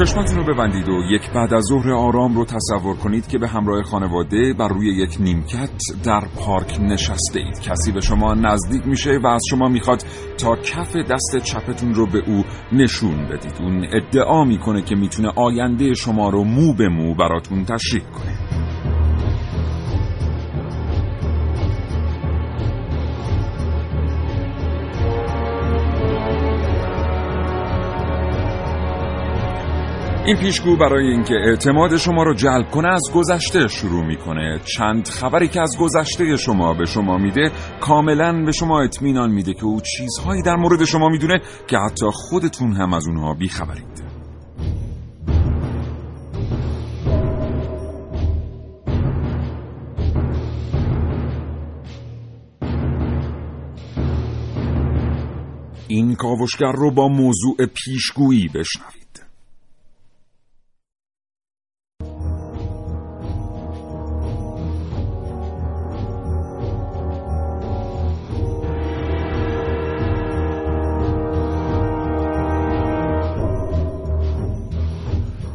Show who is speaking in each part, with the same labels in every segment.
Speaker 1: چشمتون رو ببندید و یک بعد از ظهر آرام رو تصور کنید که به همراه خانواده بر روی یک نیمکت در پارک نشسته اید. کسی به شما نزدیک میشه و از شما می‌خواد تا کف دست چپتون رو به او نشون بدید. اون ادعا می‌کنه که می‌تونه آینده شما رو مو به مو براتون تشریح کنه. این پیشگو برای اینکه اعتماد شما رو جلب کنه از گذشته شروع می‌کنه. چند خبری که از گذشته شما به شما میده کاملا به شما اطمینان میده که او چیزهایی در مورد شما می‌دونه که حتی خودتون هم از اونها بیخبرید. این کاوشگر رو با موضوع پیشگویی بشنوید.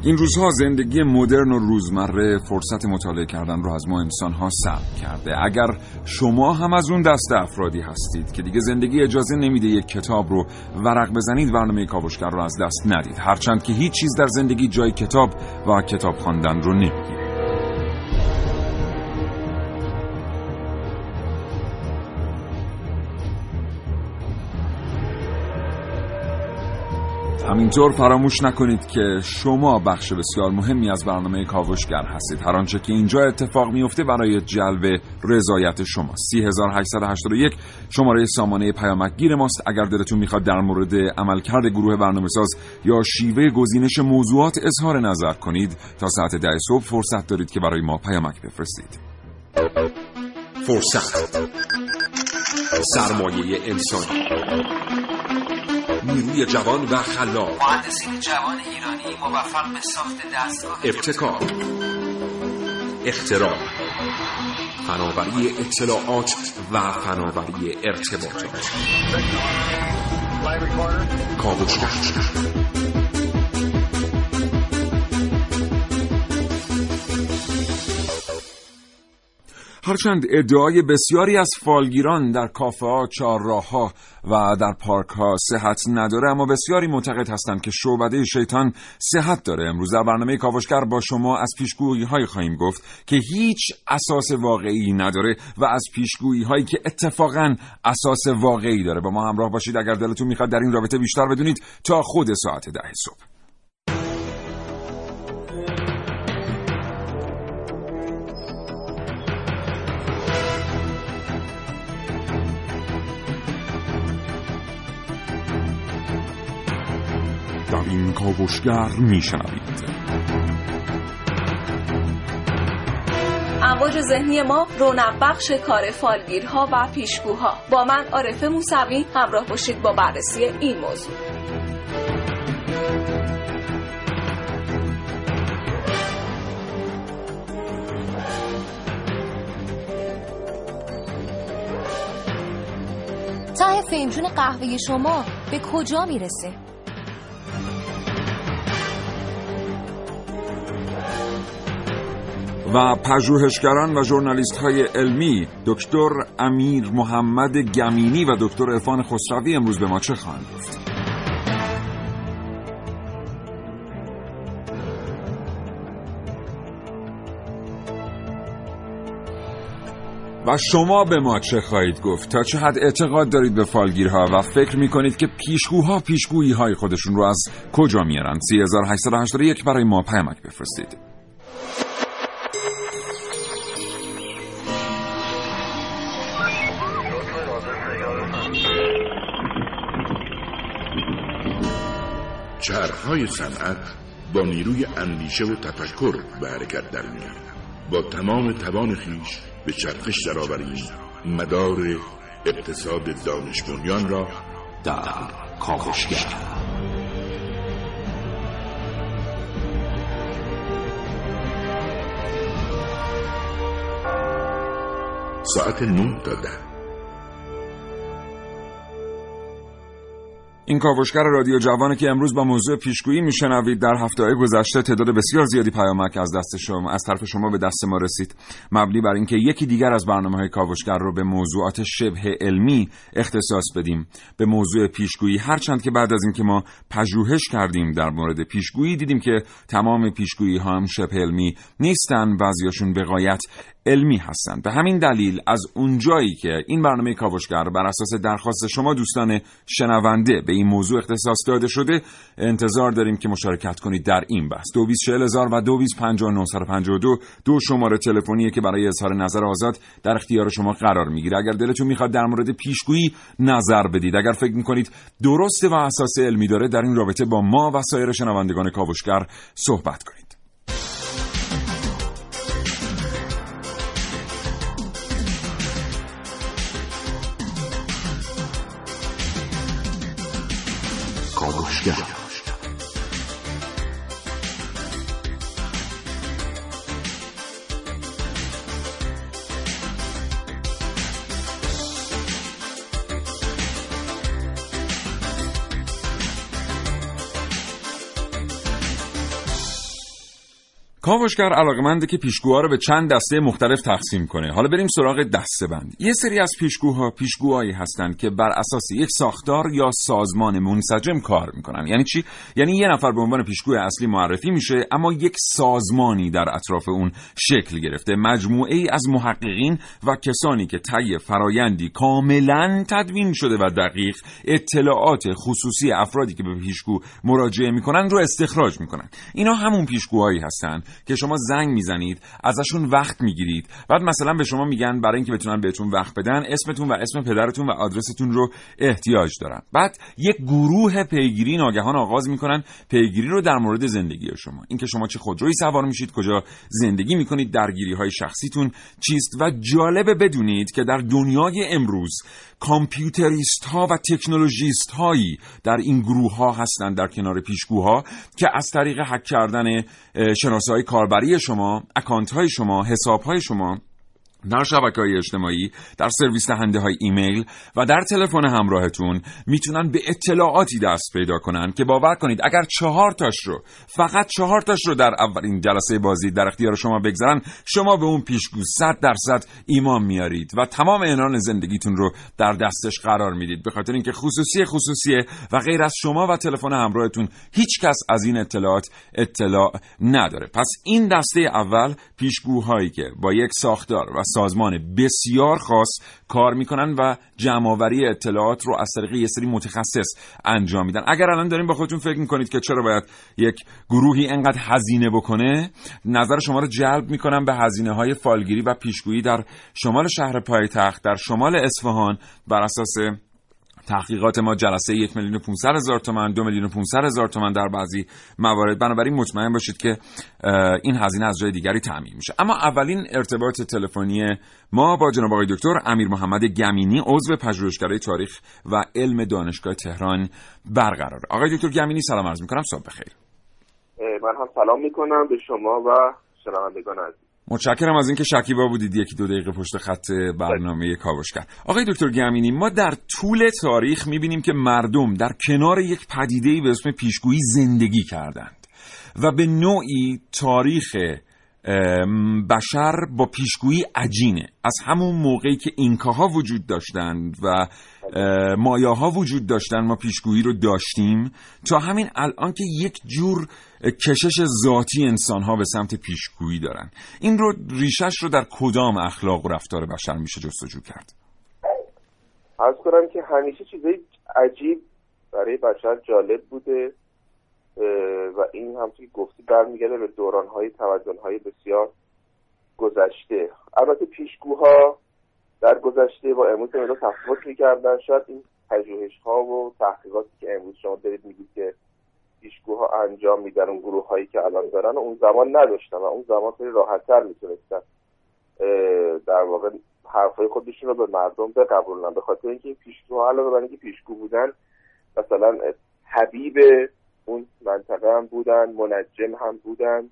Speaker 1: این روزها زندگی مدرن و روزمره فرصت مطالعه کردن رو از ما انسان ها سلب کرده. اگر شما هم از اون دست افرادی هستید که دیگه زندگی اجازه نمیده یک کتاب رو ورق بزنید برنامه کاوشگر رو از دست ندید. هرچند که هیچ چیز در زندگی جای کتاب و کتاب خواندن رو نمی‌گیره. همینطور فراموش نکنید که شما بخش بسیار مهمی از برنامه کاوشگر هستید. هر آنچه که اینجا اتفاق میفته برای جلب رضایت شما. 3881 شماره سامانه پیامک گیر ماست. اگر دلتون می‌خواد در مورد عملکرد گروه برنامه ساز یا شیوه گزینش موضوعات اظهار نظر کنید تا ساعت ده صبح فرصت دارید که برای ما پیامک بفرستید. فرصت. سرمایه انسانی. نیروی جوان و خلاق.
Speaker 2: مهندسین جوان ایرانی موفق به ساخت دستگاه
Speaker 1: ابتکار. اختراع. فناوری اطلاعات و فناوری ارتباطات. کاوشگر. هرچند ادعای بسیاری از فالگیران در کافه ها، چهارراه ها و در پارک ها صحت نداره اما بسیاری معتقد هستند که شعبده شیطان صحت داره. امروز در برنامه کاوشگر با شما از پیشگویی های خواهیم گفت که هیچ اساس واقعی نداره و از پیشگویی هایی که اتفاقا اساس واقعی داره. با ما همراه باشید. اگر دلتون می‌خواد در این رابطه بیشتر بدونید تا خود ساعت ده صبح. این کاوشگر میشنوید
Speaker 3: امواج ذهنی ما رونق بخش کار فالگیرها و پیشگوها. با من عارف موسوی همراه باشید با بررسی این موضوع.
Speaker 4: ته فنجون قهوه شما به کجا می‌رسه؟
Speaker 1: و پژوهشگران و ژورنالیست های علمی دکتر امیر محمد گمینی و دکتر عرفان خسروی امروز به ما چه خواهند گفت؟ و شما به ما چه خواهید گفت؟ تا چه حد اعتقاد دارید به فالگیرها و فکر می‌کنید که پیشگوها پیشگویی های خودشون رو از کجا میارن 3881 برای ما پیامک بفرستید.
Speaker 5: چرخهای صنعت با نیروی اندیشه و تفکر به حرکت در با تمام توان خیش به چرخش درآوریم. مدار اقتصاد دانش بنیان را
Speaker 6: در کاوشگر.
Speaker 5: ساعت 9 تا ده.
Speaker 1: این کاوشگر رادیو جوانه که امروز با موضوع پیشگویی میشنوید در هفته گذشته تعداد بسیار زیادی پیامک از دست شما از طرف شما به دست ما رسید. مبنی بر اینکه یکی دیگر از برنامه های کاوشگر رو به موضوعات شبه علمی اختصاص بدیم. به موضوع پیشگویی هرچند که بعد از اینکه ما پژوهش کردیم در مورد پیشگویی دیدیم که تمام پیشگویی ها هم شبه علمی نیستن بعضیاشون به غایت علمی هستند به همین دلیل از اونجایی که این برنامه کاوشگر بر اساس درخواست شما دوستان شنونده به این موضوع اختصاص داده شده انتظار داریم که مشارکت کنید در این بحث. دو و دو دو شماره تلفنی که برای اظهار نظر آزاد در اختیار شما قرار می‌گیره. اگر دلتون می‌خواد در مورد پیشگویی نظر بدید اگر فکر می‌کنید درسته و اساس علمی داره در این رابطه با ما و سایر شنوندگان کاوشگر صحبت کنید. Yeah. کاوشگر علاقمنده که پیشگوها رو به چند دسته مختلف تقسیم کنه. حالا بریم سراغ دسته بند یه سری از پیشگوها پیشگوهایی هستند که بر اساس یک ساختار یا سازمان منسجم کار می‌کنن. یعنی چی؟ یعنی یه نفر به عنوان پیشگوی اصلی معرفی میشه اما یک سازمانی در اطراف اون شکل گرفته. مجموعه ای از محققین و کسانی که طی فرایندی کاملا تدوین شده و دقیق اطلاعات خصوصی افرادی که به پیشگو مراجعه می‌کنن رو استخراج می‌کنن. اینا همون پیشگوهایی هستن. که شما زنگ می‌زنید ازشون وقت می‌گیرید. بعد مثلا به شما میگن برای اینکه بتونن بهتون وقت بدن اسمتون و اسم پدرتون و آدرستون رو احتیاج دارن. بعد یک گروه پیگیری ناگهان آغاز می‌کنن پیگیری رو در مورد زندگی شما. اینکه شما چه خودرویی سوار میشید کجا زندگی می‌کنید درگیری های شخصیتون چیست و جالبه بدونید که در دنیای امروز کامپیوتریست ها و تکنولوژیست هایی در این گروه ها هستند در کنار پیشگوها که از طریق حک کردن شناسه های کاربری شما اکانت های شما حساب های شما در شبکه های اجتماعی در سرویس دهنده های ایمیل و در تلفن همراهتون می‌تونن به اطلاعاتی دست پیدا کنن که باور کنید اگر چهار تاش رو فقط چهار تاش رو در اولین جلسه بازی در اختیار شما بگذارن شما به اون پیشگو صد درصد ایمان میارید و تمام انان زندگیتون رو در دستش قرار می‌دید. به خاطر اینکه خصوصی خصوصیه و غیر از شما و تلفن همراهتون هیچ کس از این اطلاعات اطلاع نداره. پس این دسته اول پیشگوهایی که با یک ساختار و سازمان بسیار خاص کار می‌کنن و جمعآوری اطلاعات رو از طریق یه سری متخصص انجام میدن. اگر الان داریم با خودتون فکر می‌کنید که چرا باید یک گروهی انقدر هزینه بکنه نظر شما رو جلب می‌کنم به هزینه های فالگیری و پیشگویی در شمال شهر پایتخت در شمال اصفهان بر اساس تحقیقات ما جلسه یک میلیون و هزار تومن دو میلیون و هزار تومن در بعضی موارد. بنابراین مطمئن باشید که این هزینه از جای دیگری تعمین میشه. اما اولین ارتباط تلفنی ما با جناب آقای دکتر امیر محمد گمینی عضو پژوهشگرای تاریخ و علم دانشگاه تهران برقرار. آقای دکتر گمینی سلام عرض می‌کنم. صبح بخیر.
Speaker 7: من هم سلام می‌کنم به شما و شنوندگان عزیز.
Speaker 1: متشکرم از اینکه شکیبا بودید. یکی دو دقیقه پشت خط برنامه کاوشگر. آقای دکتر گمینی ما در طول تاریخ می‌بینیم که مردم در کنار یک پدیده به اسم پیشگویی زندگی کردند و به نوعی تاریخ بشر با پیشگویی عجینه. از همون موقعی که اینکاها وجود داشتند و مایاها وجود داشتن ما پیشگویی رو داشتیم تا همین الان که یک جور کشش ذاتی انسان ها به سمت پیشگویی دارن. این رو ریشش رو در کدام اخلاق و رفتار بشر میشه جستجو کرد؟
Speaker 7: از کنم که همیشه چیزای عجیب برای بشر جالب بوده. و این هم که گفتی برمیگرده به دورانهای های بسیار گذشته. البته پیشگوها در گذشته با امروز رو تفاوت می‌کردن. شاید این پژوهش ها و تحقیقاتی که امروز شما دارید میگید که پیشگوها انجام میدن اون گروه هایی که الان دارن اون زمان نداشتن و اون زمان خیلی راحتتر می‌تونستن در واقع حرفای خودشون رو به مردم بقبولن. به خاطر اینکه این پیشگوها علاوه بر اینکه پیشگو بودن مثلا حبیب اون منطقه هم بودن منجم هم بودن.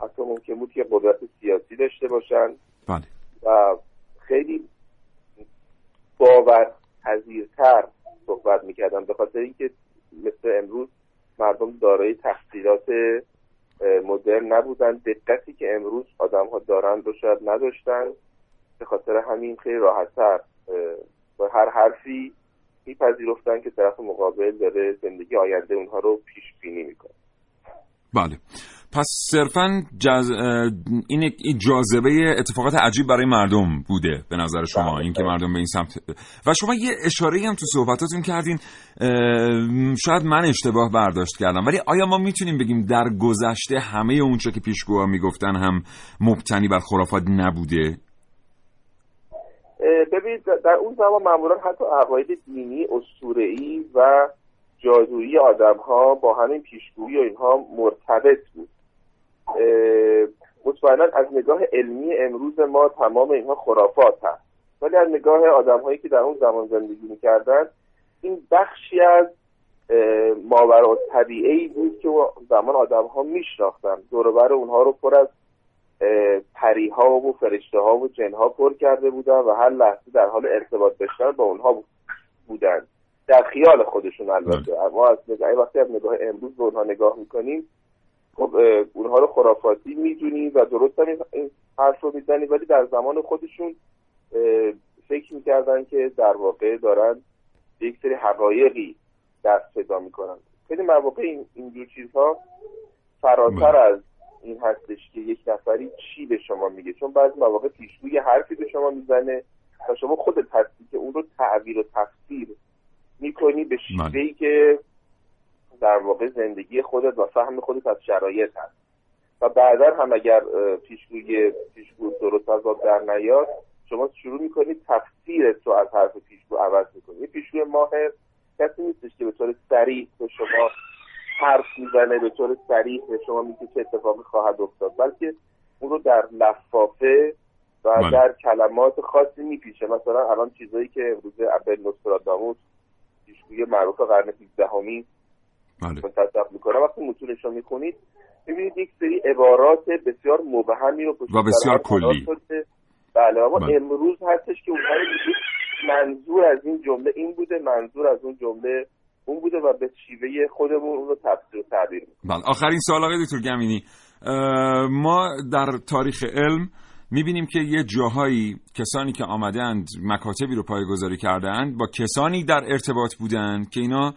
Speaker 7: حتی ممکن بود که قدرت سیاسی داشته باشن.
Speaker 1: بله.
Speaker 7: و خیلی باور پذیرتر صحبت می‌کردن. به خاطر اینکه مثل امروز مردم دارای تحصیلات مدرن نبودن. دقتی که امروز آدم ها دارن رو شاید نداشتن. به خاطر همین خیلی راحتتر با هر حرفی میپذیرفتن که طرف مقابل داره زندگی آینده اونها رو پیش بینی می‌کنه.
Speaker 1: بله. پس صرفا جز... این جاذبه اتفاقات عجیب برای مردم بوده به نظر شما
Speaker 7: بله،
Speaker 1: اینکه
Speaker 7: بله.
Speaker 1: مردم به این سمت و شما یه اشاره هم تو صحبتاتون کردین شاید من اشتباه برداشت کردم ولی آیا ما می‌تونیم بگیم در گذشته همه اونچه که پیشگوها می‌گفتن هم مبتنی بر خرافات نبوده؟
Speaker 7: ببینید در اون زمان معمولا حتی عقاید دینی اسطوره‌ای و جادویی آدم ها با همین پیشگویی و اینها مرتبط بود. مطمئنا از نگاه علمی امروز ما تمام اینها خرافات هست. ولی از نگاه آدم هایی که در اون زمان زندگی می‌کردن این بخشی از ماورا طبیعی بود که زمان آدم ها میشناختن دوربر اونها رو پر از پریها و فرشته ها و جن ها پر کرده بودن و هر لحظه در حال ارتباط داشتن با اونها بودن در خیال خودشون البته
Speaker 1: بله.
Speaker 7: ما از نگاه وقتی از نگاه امروز به اونها نگاه می‌کنیم خب اونها رو خرافاتی می‌دونیم و درست هم این حرف رو می‌زنیم ولی در زمان خودشون فکر می‌کردن که در واقع دارن یک سری حقایقی دست پیدا می‌کنن خیلی مواقع این اینجور چیزها فراتر
Speaker 1: بله.
Speaker 7: از این هستش که یک نفری چی به شما میگه؟ چون بعضی مواقع پیشگوی حرفی به شما می‌زنه. و شما خودت هستی که اون رو تعبیر و تفسیر می‌کنی به. شیوهی که در واقع زندگی خودت و فهم خودت از شرایط هست. و بعدا هم اگر پیشگوی پیشگو درست از در نیاد شما شروع می‌کنید تفسیرت رو از حرف پیشگو عوض می‌کنید پیشگوی ماهر کسی نیستش که به طور سریع به شما حرف می‌زنه به طور سریع به شما میگه چه اتفاقی خواهد افتاد بلکه اون رو در لفافه و
Speaker 1: بله.
Speaker 7: در کلمات خاصی میپیشه مثلا الان چیزایی که امروز ابل نوستراداموس پیشگوی معروف قرن 18 همی
Speaker 1: بله.
Speaker 7: متصف می‌کنه وقتی متونش رو می‌خونید می‌بینید یک سری عبارات بسیار مبهمی رو
Speaker 1: و بسیار کلی.
Speaker 7: بله اما
Speaker 1: بله.
Speaker 7: امروز هستش که اونها منظور از این جمله این بوده منظور از اون جمله اون بوده و به شیوه خودمون رو تفسیر و تعبیر
Speaker 1: بله. آخرین سوال آقای دکتر گمینی. ما در تاریخ علم می‌بینیم که یه جاهایی کسانی که آمدند مکاتبی رو پایگذاری کردند با کسانی در ارتباط بودند که اینا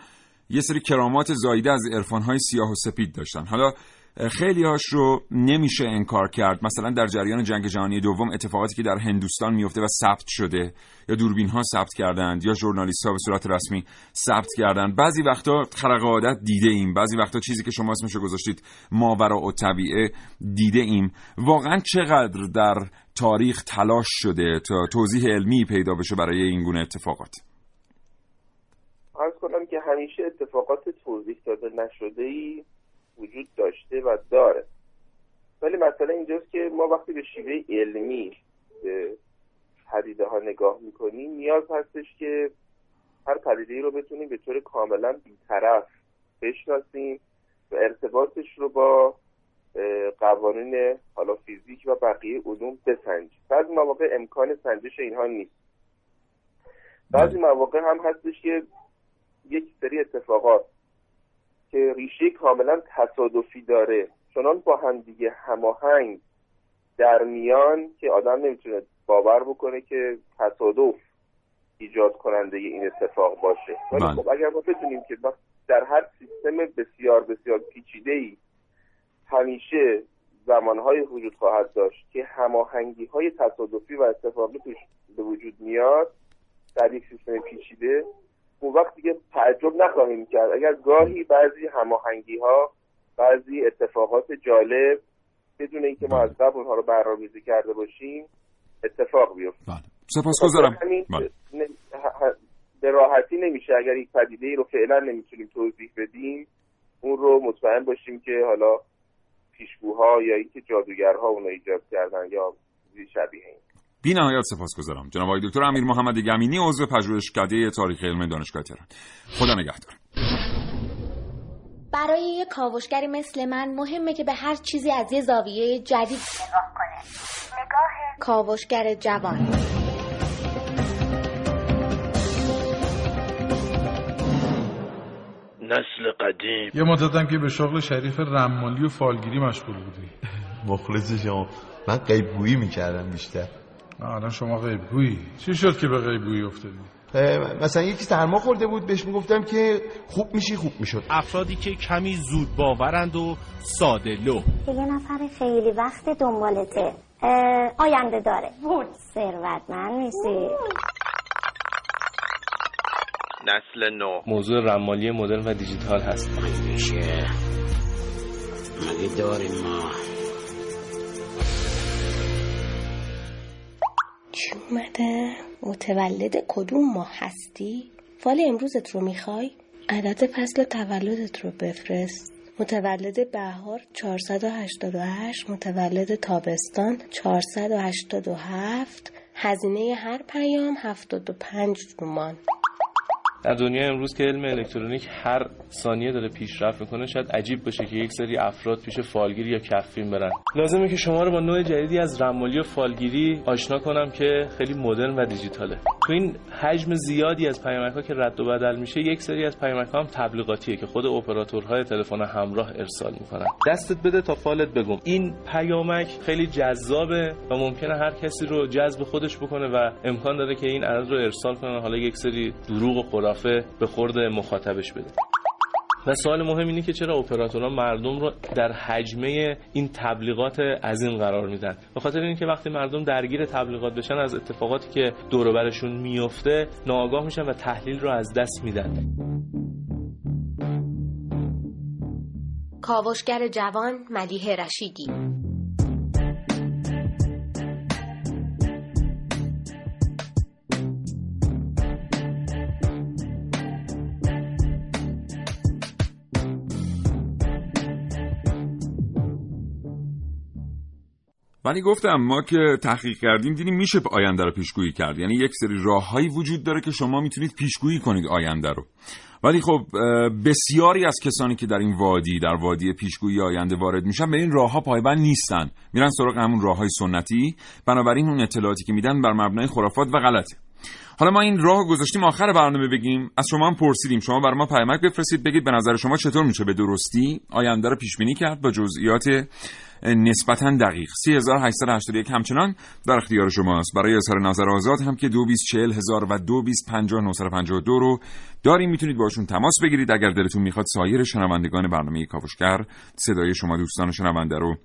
Speaker 1: یه سری کرامات زایده از عرفانهای سیاه و سپید داشتن. حالا خیلی هاش رو نمیشه انکار کرد. مثلا در جریان جنگ جهانی دوم اتفاقاتی که در هندوستان میفته و ثبت شده. یا دوربین ها ثبت کردند یا ژورنالیست ها به صورت رسمی ثبت کردند. بعضی وقتا خرق عادت دیده ایم. بعضی وقتا چیزی که شما اسمشو گذاشتید ماورا و طبیعه دیده ایم. واقعا چقدر در تاریخ تلاش شده تا توضیح علمی پیدا بشه برای این گونه اتفاقات؟
Speaker 7: عرض کنم که همیشه اتفاقات توضیح داده نشده ای وجود و داره. ولی مسئله اینجاست که ما وقتی به شیوه علمی به پدیده ها نگاه می‌کنیم نیاز هستش که هر پدیده رو بتونیم به طور کاملا بیطرف بشناسیم و ارتباطش رو با قوانین حالا فیزیک و بقیه علوم بسنجیم. بعضی مواقع امکان سنجش اینها نیست. بعضی مواقع هم هستش که یک سری اتفاقات که ریشه کاملا تصادفی داره چنان با هم دیگه هماهنگ در میان که آدم نمی‌تونه باور بکنه که تصادف ایجاد کننده این اتفاق باشه ولی
Speaker 1: بله.
Speaker 7: خب اگر ما بدونیم که در هر سیستم بسیار بسیار پیچیده ای همیشه زمانهای وجود خواهد داشت که هماهنگی های تصادفی و اتفاقی توش به وجود میاد در یک سیستم پیچیده اون وقت دیگه تعجب نخواهیم کرد. اگر گاهی بعضی هماهنگی ها بعضی اتفاقات جالب بدون اینکه ما از قبل اونها رو برنامه‌ریزی کرده باشیم اتفاق بیفته.
Speaker 1: بله. سپاسگزارم
Speaker 7: همین
Speaker 1: بله.
Speaker 7: نه- ه- ه- به راحتی نمیشه. اگر یک پدیده ای رو فعلا نمی‌تونیم توضیح بدیم اون رو مطمئن باشیم که حالا پیشگوها یا اینکه جادوگرها اون رو ایجاد کردن یا شبیه این.
Speaker 1: بی نهایت سپاسگزارم. جناب آقای دکتر امیر محمد گمینی عضو پژوهشکده تاریخ علم دانشگاه تهران. خدا نگهدار.
Speaker 4: برای یه کاوشگری مثل من مهمه که به هر چیزی از یه زاویه جدید نگاه کنه. نگاه کاوشگر جوان.
Speaker 8: نسل قدیم.
Speaker 9: یه مدتم که به شغل شریف رمالی و فالگیری مشغول بودی.
Speaker 10: مخلص شما. من قیبگویی می‌کردم بیشتر.
Speaker 9: الان شما غیبگویی. چی شد که به غیبگویی افتادی؟
Speaker 10: مثلا یکی سرما خورده بود بهش می‌گفتم که خوب میشی خوب می‌شد.
Speaker 11: افرادی که کمی زود باورند و ساده لو
Speaker 12: یه نفر خیلی وقت دنبالته. آینده داره. ثروتمند میشی
Speaker 8: نسل نو.
Speaker 11: موضوع رمالی مدرن و دیجیتال هست.
Speaker 6: میشه. مگه داریم ما.
Speaker 13: چی اومده؟ متولد کدوم ماه هستی؟ فال امروزت رو می‌خوای؟ عدد فصل تولدت رو بفرست متولد بهار 488 متولد تابستان 487 هزینه هر پیام 75 تومان
Speaker 11: در دنیا امروز که علم الکترونیک هر ثانیه داره پیشرفت می‌کنه شاید عجیب باشه که یک سری افراد پیش فالگیری یا کفین برن. لازمه که شما رو با نوع جدیدی از رمالی و فالگیری آشنا کنم که خیلی مدرن و دیجیتاله. تو این حجم زیادی از پیامک ها که رد و بدل میشه یک سری از پیامک ها هم تبلیغاتیه که خود اپراتورهای تلفن همراه ارسال می‌کنن. دستت بده تا فالت بگم. این پیامک خیلی جذابه و ممکنه هر کسی رو جذب خودش بکنه و امکان داره که این عدد رو ارسال کنه. حالا یک سری دروغ و خرافه به خورد مخاطبش بده. و سوال مهم اینه که چرا اپراتورها مردم رو در حجمه این تبلیغات عظیم قرار میدن؟ به خاطر اینکه وقتی مردم درگیر تبلیغات بشن از اتفاقاتی که دور برشون میفته ناآگاه میشن و تحلیل رو از دست میدن.
Speaker 13: کاوشگر جوان ملیه رشیدی
Speaker 1: ولی گفتم ما که تحقیق کردیم دیدیم میشه آینده رو پیشگویی کرد. یعنی یک سری راههایی وجود داره که شما می‌تونید پیشگویی کنید آینده رو. ولی خب بسیاری از کسانی که در این وادی در وادی پیشگویی آینده وارد میشن به این راهها پایبند نیستن. میرن سراغ همون راههای سنتی. بنابراین اون اطلاعاتی که میدن بر مبنای خرافات و غلطه. حالا ما این راه گذاشتیم آخر برنامه بگیم. از شما هم پرسیدیم. شما برای ما پیامک بفرستید بگید به نظر شما چطور میشه به درستی آینده رو پیش بینی کرد با جزئیات نسبتا دقیق. 3881 همچنان در اختیار شماست. برای اظهار نظر آزاد هم که 2240 هزار و 2250 رو داریم. می‌تونید باشون تماس بگیرید. اگر دلتون می‌خواد سایر شنوندگان برنامه کاوشگر صدای شما دوستان شنونده رو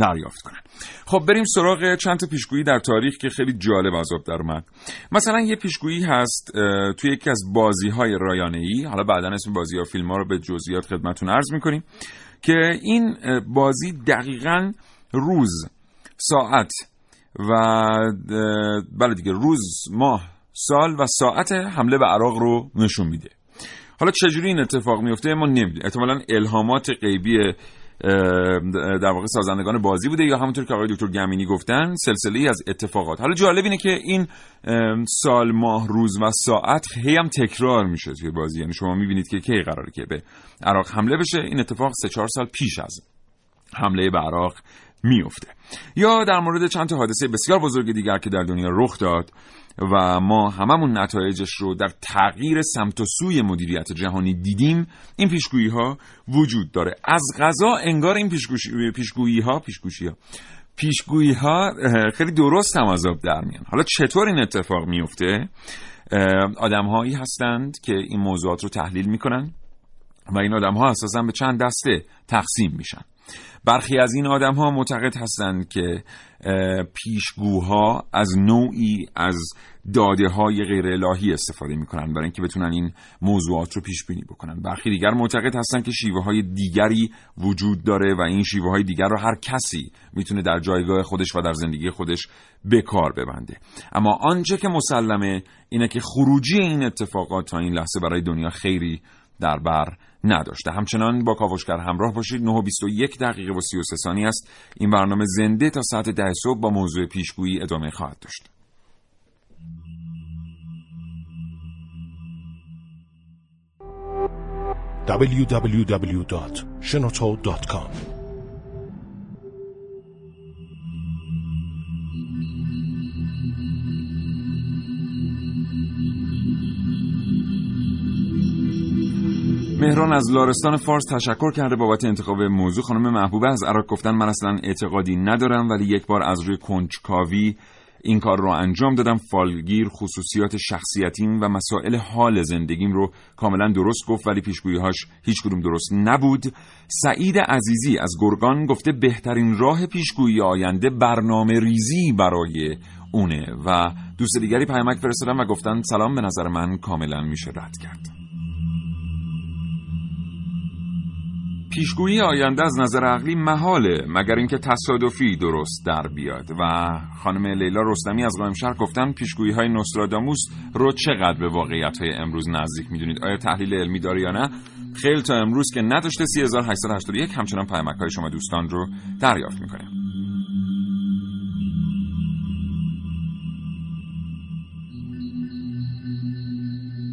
Speaker 1: دریافت کنن. خب بریم سراغ چند تا پیشگویی در تاریخ که خیلی جالب آب در اومد. مثلا یه پیشگویی هست توی یکی از بازی های رایانه ای حالا بعدا اسم بازی ها فیلم ها رو به جزئیات خدمتون عرض می‌کنیم. که این بازی دقیقا روز ساعت و بله دیگه روز ماه سال و ساعت حمله به عراق رو نشون میده. حالا چجوری این اتفاق میفته؟ ما نمی‌دونیم. احتمالا الهامات غیبی در واقع سازندگان بازی بوده یا همونطور که آقای دکتر گمینی گفتن سلسله ای از اتفاقات. حالا جالب اینه که این سال ماه روز و ساعت هی هم تکرار میشه توی بازی. یعنی شما می‌بینید که کی قراره که به عراق حمله بشه. این اتفاق سه چهار سال پیش از حمله به عراق میفته یا در مورد چند تا حادثه بسیار بزرگ دیگر که در دنیا رخ داد. و ما هممون نتایجش رو در تغییر سمت و سوی مدیریت جهانی دیدیم. این پیشگویی ها وجود داره. از غذا انگار این پیشگویی ها پیشگویی ها پیشگویی ها خیلی درست هم از در میان. حالا چطور این اتفاق میفته؟ آدم هایی هستند که این موضوعات رو تحلیل می‌کنن و این آدم ها اساسا به چند دسته تقسیم میشن. برخی از این آدم ها معتقد هستند که پیشگوها از نوعی از داده های غیر الهی استفاده می‌کنن برای اینکه بتونن این موضوعات رو پیش بینی بکنن. برخی دیگر معتقد هستند که شیوه های دیگری وجود داره و این شیوه های دیگر رو هر کسی می‌تونه در جایگاه خودش و در زندگی خودش به کار ببنده. اما آنچه که مسلمه اینه که خروجی این اتفاقات تا این لحظه برای دنیا خیری در بر نداشته. همچنان با کاوشگر همراه باشید. 9 21 دقیقه و 33 ثانیه است. این برنامه زنده تا ساعت ده صبح با موضوع پیشگویی ادامه خواهد داشت.
Speaker 14: www.shenoto.com
Speaker 1: مهران از لارستان فارس تشکر کرده بابت انتخاب موضوع. خانم محبوبه از عراق گفتن من اصلا اعتقادی ندارم ولی یک بار از روی کنجکاوی این کار رو انجام دادم. فالگیر خصوصیات شخصیتیم و مسائل حال زندگیم رو کاملا درست گفت ولی پیشگوییهاش هیچ کدوم درست نبود. سعید عزیزی از گرگان گفته بهترین راه پیشگویی آینده برنامه ریزی برای اونه و دوست دیگری پیامک فرستادم و گفتن سلام به نظر من کاملا میشه رد کرد. پیشگویی آینده از نظر عقلی محاله مگر اینکه تصادفی درست در بیاد. و خانم لیلا رستمی از قائم شهر گفتن پیشگویی های نوستراداموس رو چقدر به واقعیت های امروز نزدیک می‌دونید؟ آیا تحلیل علمی داره یا نه؟ خیلی تا امروز که نداشته 3881 همچنان پیامک های شما دوستان رو دریافت می‌کنه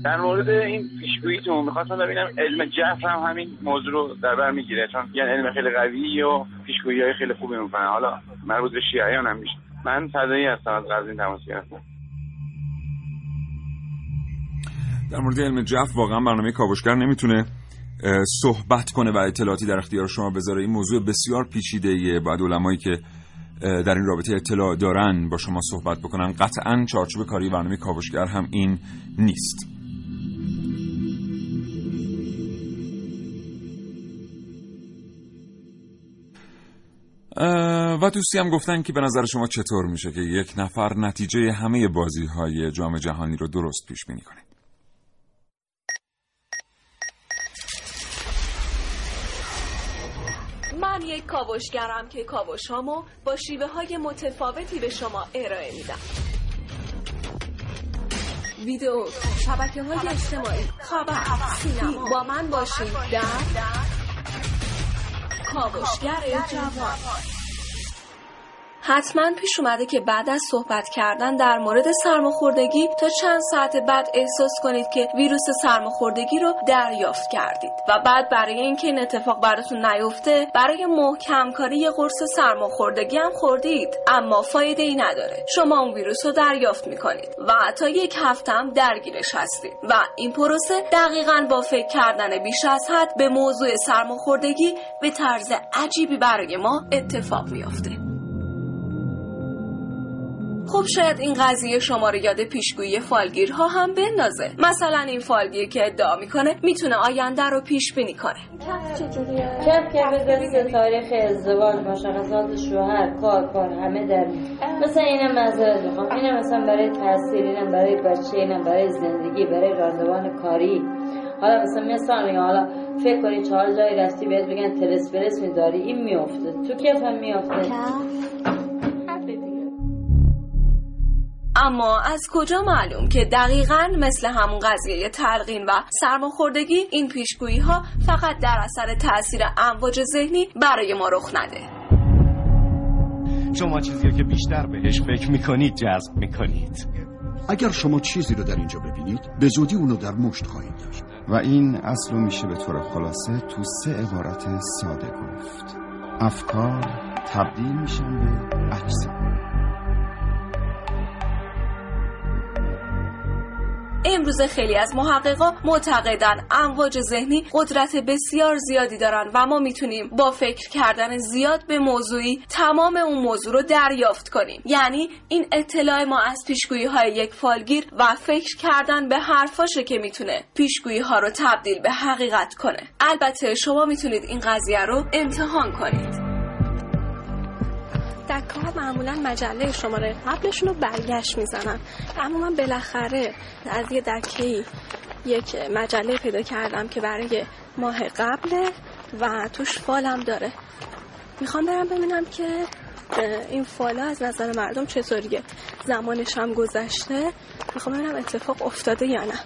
Speaker 15: در مورد این پیشگوییتون می‌خواستم ببینم علم جف هم همین موضوع رو در بر می‌گیره. چون یعنی علم خیلی قوی و پیشگویی های خیلی خوبی می‌کنه حالا مربوط به شیعیان هم میشه. من فدایی هستم از قزوین تماس گرفتم
Speaker 1: در مورد علم جف واقعا برنامه کاوشگر نمی‌تونه صحبت کنه و اطلاعاتی در اختیار شما بذاره. این موضوع بسیار پیچیده ایه بعد علمایی که در این رابطه اطلاع دارن با شما صحبت بکنن. قطعا چارچوب کاری برنامه کاوشگر هم این نیست. و دوستی هم گفتن که به نظر شما چطور میشه که یک نفر نتیجه همه بازی های جام جهانی رو درست پیش بینی کنه؟
Speaker 3: من یک کاوشگرم که کاوشامو با شیوه های متفاوتی به شما ارائه میدم. ویدیو شبکه های اجتماعی. خبر سینما با من باشید در کاوشگر جوان. حتما پیش اومده که بعد از صحبت کردن در مورد سرماخوردگی تا چند ساعت بعد احساس کنید که ویروس سرماخوردگی رو دریافت کردید. و بعد برای اینکه این اتفاق براتون نیفته برای محکم کاری یه قرص سرماخوردگی هم خوردید اما فایده ای نداره. شما اون ویروس رو دریافت می‌کنید و تا یک هفته هم درگیرش هستید. و این پروسه دقیقا با فکر کردن بیش از حد به موضوع سرماخوردگی به طرز عجیبی برای ما اتفاق میافته. خب شاید این قضیه شما رو یاد پیشگویی فالگیرها هم بندازه. مثلا این فالگیر که ادعا می‌کنه می‌تونه آینده رو پیش بینی کنه.
Speaker 16: کف که بذاری تاریخ ازدواج مشخصات شوهر کار کار همه در مثلا اینم معذرت می‌خوام. اینم مثلا برای تحصیل اینم برای بچه اینم برای زندگی برای راندوان کاری. حالا مثلا مثلا حالا فکر کنی چهار جایی رفتی بهت بگن تلس برس میداری. این میافته تو کف هم میافته
Speaker 3: اما از کجا معلوم که دقیقا مثل همون قضیه تلقین و سرماخوردگی این پیشگویی ها فقط در اثر تاثیر امواج ذهنی برای ما رخ نده؟
Speaker 17: شما چیزی که بیشتر بهش فکر می‌کنید جذب می‌کنید.
Speaker 18: اگر شما چیزی رو در اینجا ببینید به زودی اونو در مشت خواهید داشت.
Speaker 19: و این اصل میشه به طور خلاصه تو سه عبارت ساده گفت. افکار تبدیل میشن به اجسام
Speaker 3: امروز خیلی از محققا معتقدن امواج ذهنی قدرت بسیار زیادی دارن و ما می‌تونیم با فکر کردن زیاد به موضوعی تمام اون موضوع رو دریافت کنیم. یعنی این اطلاع ما از پیشگویی های یک فالگیر و فکر کردن به حرفاشه که می‌تونه پیشگویی ها رو تبدیل به حقیقت کنه. البته شما می‌تونید این قضیه رو امتحان کنید.
Speaker 20: دکه معمولا مجله شماره قبلشون رو برگشت می‌زنن. اما من بالاخره از یه دکه یک مجله پیدا کردم که برای ماه قبله و توش فالم داره. می‌خوام برم ببینم که این فالا از نظر مردم چطوریه. زمانش هم گذشته. می‌خوام ببینم اتفاق افتاده یا نه.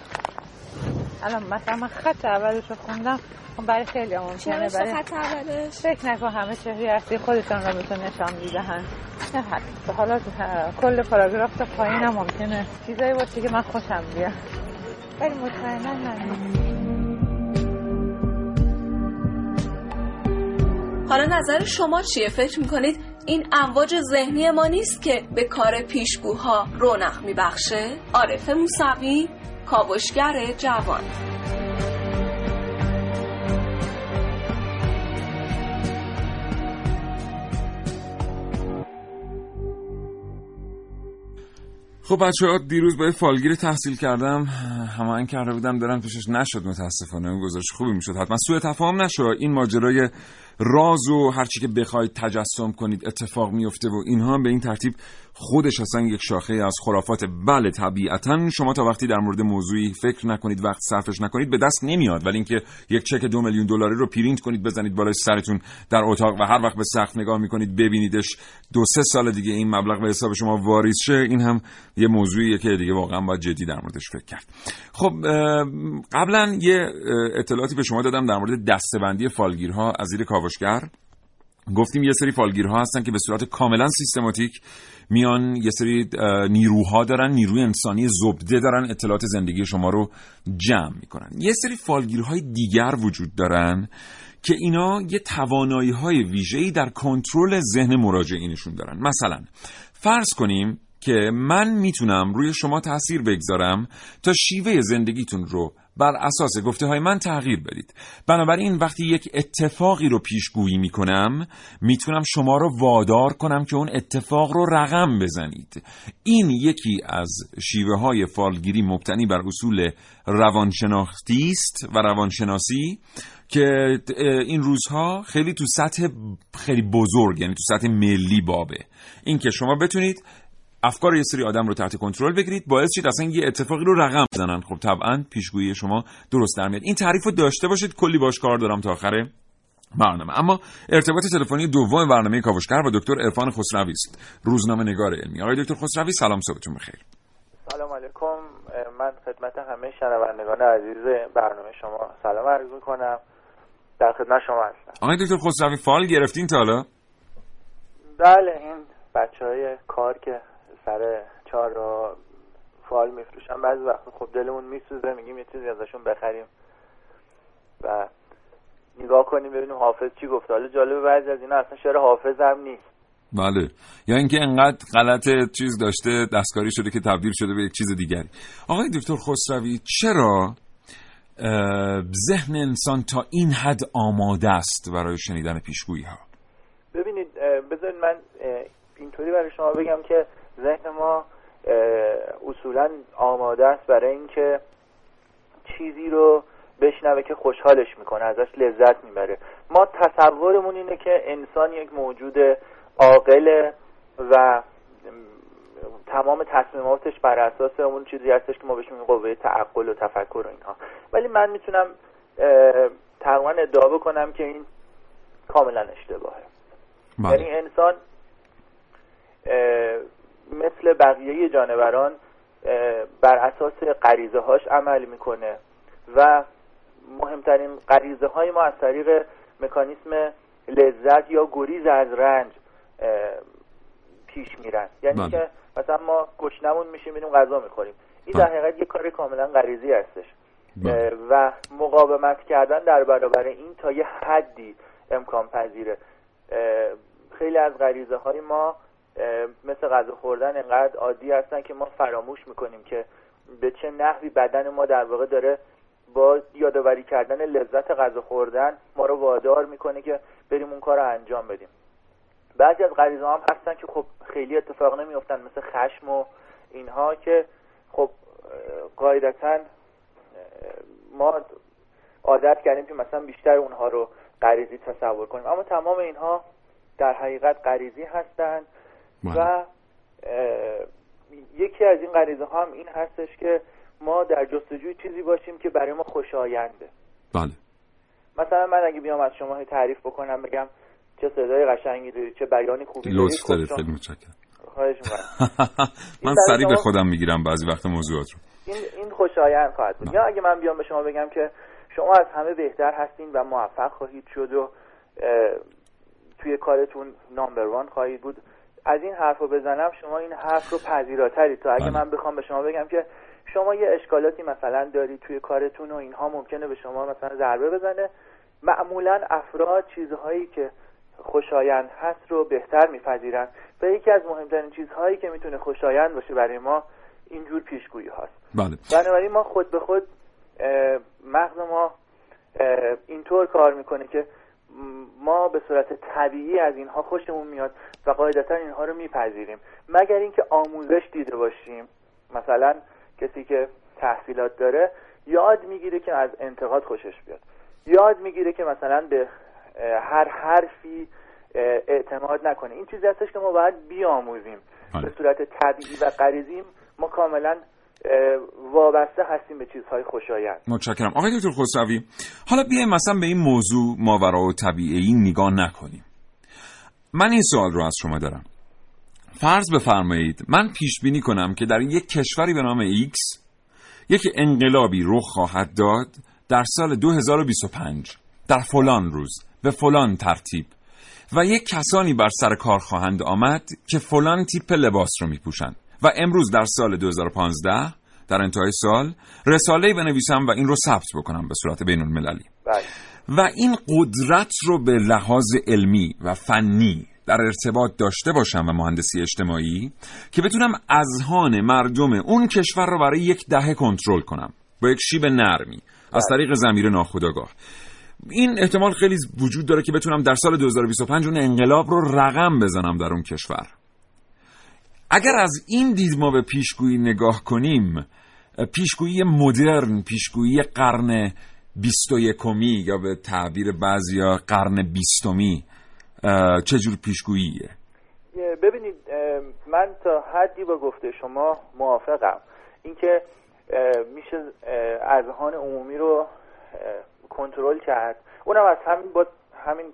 Speaker 21: الان مثلا من خط اولش رو خوندم. خب برای خیلی ممکنه برای فکر نکن همه چهره اصلی خودشان رو بهتون نشان می‌دهن. به حالا کل پاراگراف تا پایین هم ممکنه. چیزایی باشه که من خوشم بیاد. ولی مطمئنا نه
Speaker 3: حالا نظر شما چیه؟ فکر می‌کنید این امواج ذهنی ما نیست که به کار پیشگوها رونق میبخشه؟ عارف موسوی کاوشگر جوان.
Speaker 1: خب بچه ها دیروز با فالگیر تحصیل کردم. همه کرده بودم دارم پیشش نشد متاسفانه. اون گزارش خوبی می‌شد. حتما سوء تفاهم نشد. این ماجرای راز و هرچی که بخواید تجسم کنید اتفاق میفته و اینها به این ترتیب خودش اصلا یک شاخه از خرافات. بله طبیعتا شما تا وقتی در مورد موضوعی فکر نکنید وقت صرفش نکنید به دست نمیاد. ولی اینکه یک چک دو میلیون دلاری رو پرینت کنید بزنید بالای سرتون در اتاق و هر وقت به سخت نگاه می‌کنید ببینیدش دو سه سال دیگه این مبلغ به حساب شما واریز شه این هم یه موضوعیه که دیگه واقعا باید جدی در موردش فکر کرد. خب قبلا یه اطلاعاتی به شما دادم در مورد دستبندی فالگیرها. از زیر کاوشگر گفتیم یه سری فالگیرها هستن که به صورت کاملا سیستماتیک میان یه سری نیروها دارن نیروی انسانی زبده دارن اطلاعات زندگی شما رو جمع می‌کنن. یه سری فالگیرهای دیگر وجود دارن که اینا یه توانایی های ویژه‌ای در کنترل ذهن مراجعینشون دارن. مثلا فرض کنیم که من می‌تونم روی شما تاثیر بگذارم تا شیوه زندگیتون رو بر اساس گفته های من تغییر بدید. بنابراین وقتی یک اتفاقی رو پیشگویی می کنم می‌تونم شما رو وادار کنم که اون اتفاق رو رقم بزنید. این یکی از شیوه های فالگیری مبتنی بر اصول روانشناختی است و روانشناسی که این روزها خیلی تو سطح خیلی بزرگ یعنی تو سطح ملی بابه. این که شما بتونید افکار یه سری آدم رو تحت کنترل بگیرید. باعث شید اصلا یه اتفاقی رو رقم بزنن. خب طبعا پیشگویی شما درست در میاد. این تعریف رو داشته باشید. کلی باش کار دارم تا آخر برنامه. اما ارتباط تلفنی دوم برنامه کاوشگر با دکتر عرفان خسروی است. روزنامه نگار علمی. آقای دکتر خسروی سلام صبحتون بخیر.
Speaker 22: سلام علیکم. من خدمت همه شنوندگان عزیز برنامه شما سلام عرض می‌کنم. در خدمت شما هستم.
Speaker 1: آقای دکتر خسروی فال گرفتین تا حالا؟
Speaker 22: بله این بچه های کار که سر چهار را فال میفروشن بعضی وقت خب دلمون میسوزه میگیم یه چیزی ازشون بخریم و نگاه کنیم ببینیم حافظ چی گفت حالا جالب بعضی از اینا اصلا شعر حافظ هم نیست.
Speaker 1: بله. یا اینکه انقدر غلط چیز داشته دستکاری شده که تبدیل شده به یک چیز دیگری. آقای دکتر خسروی چرا ذهن انسان تا این حد آماده است برای شنیدن پیشگویی ها
Speaker 22: ببینید بذارید من اینطوری برای شما بگم که ذهن ما اصولا آماده است برای اینکه چیزی رو بشنوه که خوشحالش می‌کنه ازش لذت می‌بره. ما تصورمون اینه که انسان یک موجود عاقل و تمام تصمیماتش بر اساس اون چیزی هستش که ما بهش میگیم قوه تعقل و تفکر و اینها. ولی من می‌تونم تقریبا ادعا بکنم که این کاملا اشتباهه. یعنی انسان مثل بقیه جانوران بر اساس غریزه هاش عمل می‌کنه. و مهمترین غریزه های ما از طریق مکانیسم لذت یا گریز از رنج پیش میرن. یعنی بله. که مثلا ما گشنمون میشیم میریم غذا می‌خوریم. این در حقیقت یه کار کاملا غریزی هستش. بله. و مقاومت کردن در برابر این تا یه حدی امکان پذیره خیلی از غریزه های ما مثل غذا خوردن انقدر عادی هستن که ما فراموش می‌کنیم که به چه نحوی بدن ما در واقع داره با یادآوری کردن لذت غذا خوردن ما رو وادار می‌کنه که بریم اون کار رو انجام بدیم. بعضی از غریزه هم هستن که خب خیلی اتفاق نمیافتن مثل خشم و اینها که خب قاعدتا ما عادت کردیم که مثلا بیشتر اونها رو غریزی تصور کنیم. اما تمام اینها در حقیقت غریزی هستند و یکی از این غریزه ها هم این هستش که ما در جستجوی چیزی باشیم که برای ما خوشاینده.
Speaker 1: بله.
Speaker 22: مثلا من اگه بیام از شما تعریف بکنم بگم چه صدای قشنگی داری چه بیانی خوبی داری.
Speaker 1: لطف دارید خیلی متشکرم. من سریع به خودم می‌گیرم بعضی وقت موضوعات رو.
Speaker 22: این این خوشایند خواهد بود. یا اگه من بیام به شما بگم که شما از همه بهتر هستین و موفق خواهید شد و توی کارتون نامبر وان خواهید بود از این حرف رو بزنم شما این حرف رو پذیراتری تا اگه من بخوام به شما بگم که شما یه اشکالاتی مثلا داری توی کارتون و اینها ممکنه به شما مثلا ضربه بزنه. معمولا افراد چیزهایی که خوشایند هست رو بهتر میپذیرن و یکی از مهمترین چیزهایی که می‌تونه خوشایند باشه برای ما اینجور پیشگویی هاست.
Speaker 1: بله.
Speaker 22: بنابراین ما خود به خود مغز ما اینطور کار می‌کنه که ما به صورت طبیعی از اینها خوشمون میاد و قاعدتا اینها رو میپذیریم. مگر اینکه آموزش دیده باشیم. مثلا کسی که تحصیلات داره یاد می‌گیره که از انتقاد خوشش بیاد. یاد می‌گیره که مثلا به هر حرفی اعتماد نکنه. این چیزی هستش که ما باید بیاموزیم. به صورت طبیعی و غریزیم ما کاملا وابسته هستیم به چیزهای خوشایند.
Speaker 1: متشکرم. آقای دکتر خسروی حالا بیایم مثلا به این موضوع ماورا و طبیعی نگاه نکنیم. من این سوال رو از شما دارم. فرض بفرمایید من پیش بینی کنم که در یک کشوری به نام X یک انقلابی رخ خواهد داد در سال 2025 در فلان روز به فلان ترتیب. و یک کسانی بر سر کار خواهند آمد که فلان تیپ لباس رو میپوشند. و امروز در سال 2015 در انتهای سال رساله بنویسم و این رو ثبت بکنم به صورت بین المللی. و این قدرت رو به لحاظ علمی و فنی در ارتباط داشته باشم و مهندسی اجتماعی که بتونم اذهان مردم اون کشور رو برای یک دهه کنترل کنم. با یک شیب نرمی. از طریق زمیر ناخودآگاه. این احتمال خیلی وجود داره که بتونم در سال 2025 اون انقلاب رو رقم بزنم در اون کشور. اگر از این دید ما به پیشگویی نگاه کنیم پیشگویی مدرن پیشگویی قرن بیست و یکمی یا به تعبیر بعضیا قرن بیستمی چجور پیشگوییه؟
Speaker 22: ببینید من تا حدی با گفته شما موافقم. اینکه میشه اذهان عمومی رو کنترل کرد. اونم از همین با همین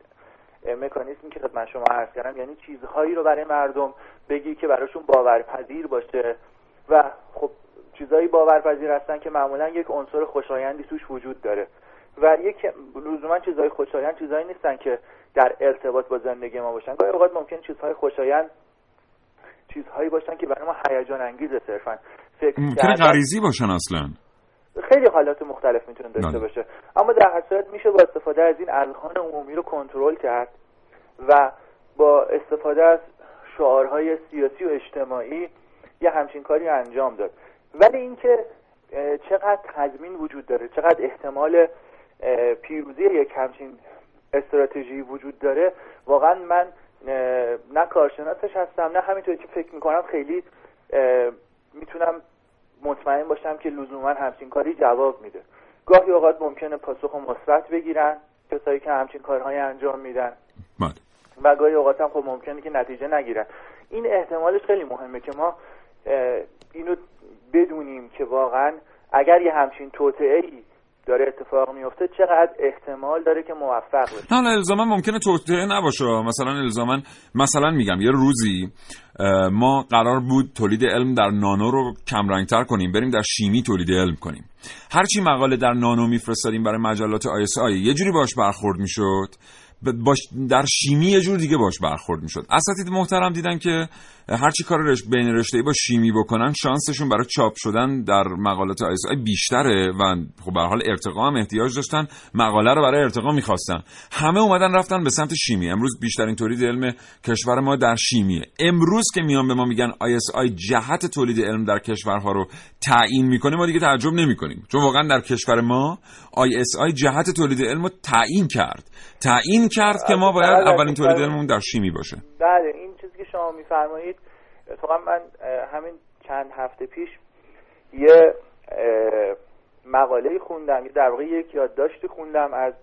Speaker 22: مکانیزمی که خدمت شما عرض کردم یعنی چیزهایی رو برای مردم بگی که براشون باورپذیر باشه. و خب چیزهایی باورپذیر هستن که معمولا یک عنصر خوشایندی توش وجود داره. و یک لزوما چیزهای خوشایند چیزهایی نیستن که در ارتباط با زندگی ما باشن. گاهی اوقات ممکن چیزهای خوشایند چیزهایی باشن که برای ما هیجان انگیزه صرفا. فکر
Speaker 1: ممکنه غریزی باشن اصلا.
Speaker 22: خیلی حالات مختلف می‌تونه داشته باشه. اما در هر صورت میشه با استفاده از این اذهان عمومی رو کنترل کرد و با استفاده از شعارهای سیاسی و اجتماعی یه همچین کاری انجام داد. ولی اینکه چقدر تضمین وجود داره چقدر احتمال پیروزی یک همچین استراتژی وجود داره واقعا من نه کارشناسش هستم نه همینطوری که فکر می‌کنم خیلی می‌تونم مطمئن باشم که لزوما همچین کاری جواب میده. گاهی اوقات ممکنه پاسخ مثبت بگیرن کسایی که همچین کارهایی انجام میدن. و گاهی اوقات هم خب ممکنه که نتیجه نگیرن. این احتمالش خیلی مهمه که ما اینو بدونیم که واقعا اگر یه همچین توطعه ای داره اتفاق میفته چقدر احتمال داره که موفق بشه.
Speaker 1: نه الزاما ممکنه توطعه نباشه. مثلا الزاما مثلا میگم یه روزی ما قرار بود تولید علم در نانو رو کمرنگتر کنیم بریم در شیمی تولید علم کنیم. هرچی مقاله در نانو میفرستادیم برای مجلات آی یه جوری باش برخورد می‌شد. باش در شیمی یه جور دیگه باش برخورد می‌شد. اساتید محترم دیدن که هرچی کار رش... بین رشته با شیمی بکنن شانسشون برای چاپ شدن در مقالات آیس آی بیشتره و خب به حال ارتقا هم احتیاج داشتن. مقاله رو برای ارتقا می‌خواستن. همه اومدن رفتن به سمت شیمی. امروز بیشترین تولید علم کشور ما در شیمیه. امروز که میان به ما میگن آیس آی جهت تولید علم در کشورها رو تعیین می‌کنه ما دیگه تعجب نمی‌کنیم. چون واقعا در کشور ما آی جهت تولید علم رو تعیین کرد. تعیین کرد که ما باید
Speaker 22: بله،
Speaker 1: اولین تولید
Speaker 22: بله.
Speaker 1: علممون در شیمی باشه
Speaker 22: بله این چیزی که شما میفرمایید اتفاقا من همین چند هفته پیش یه مقاله خوندم یه در واقع یک یادداشتی خوندم از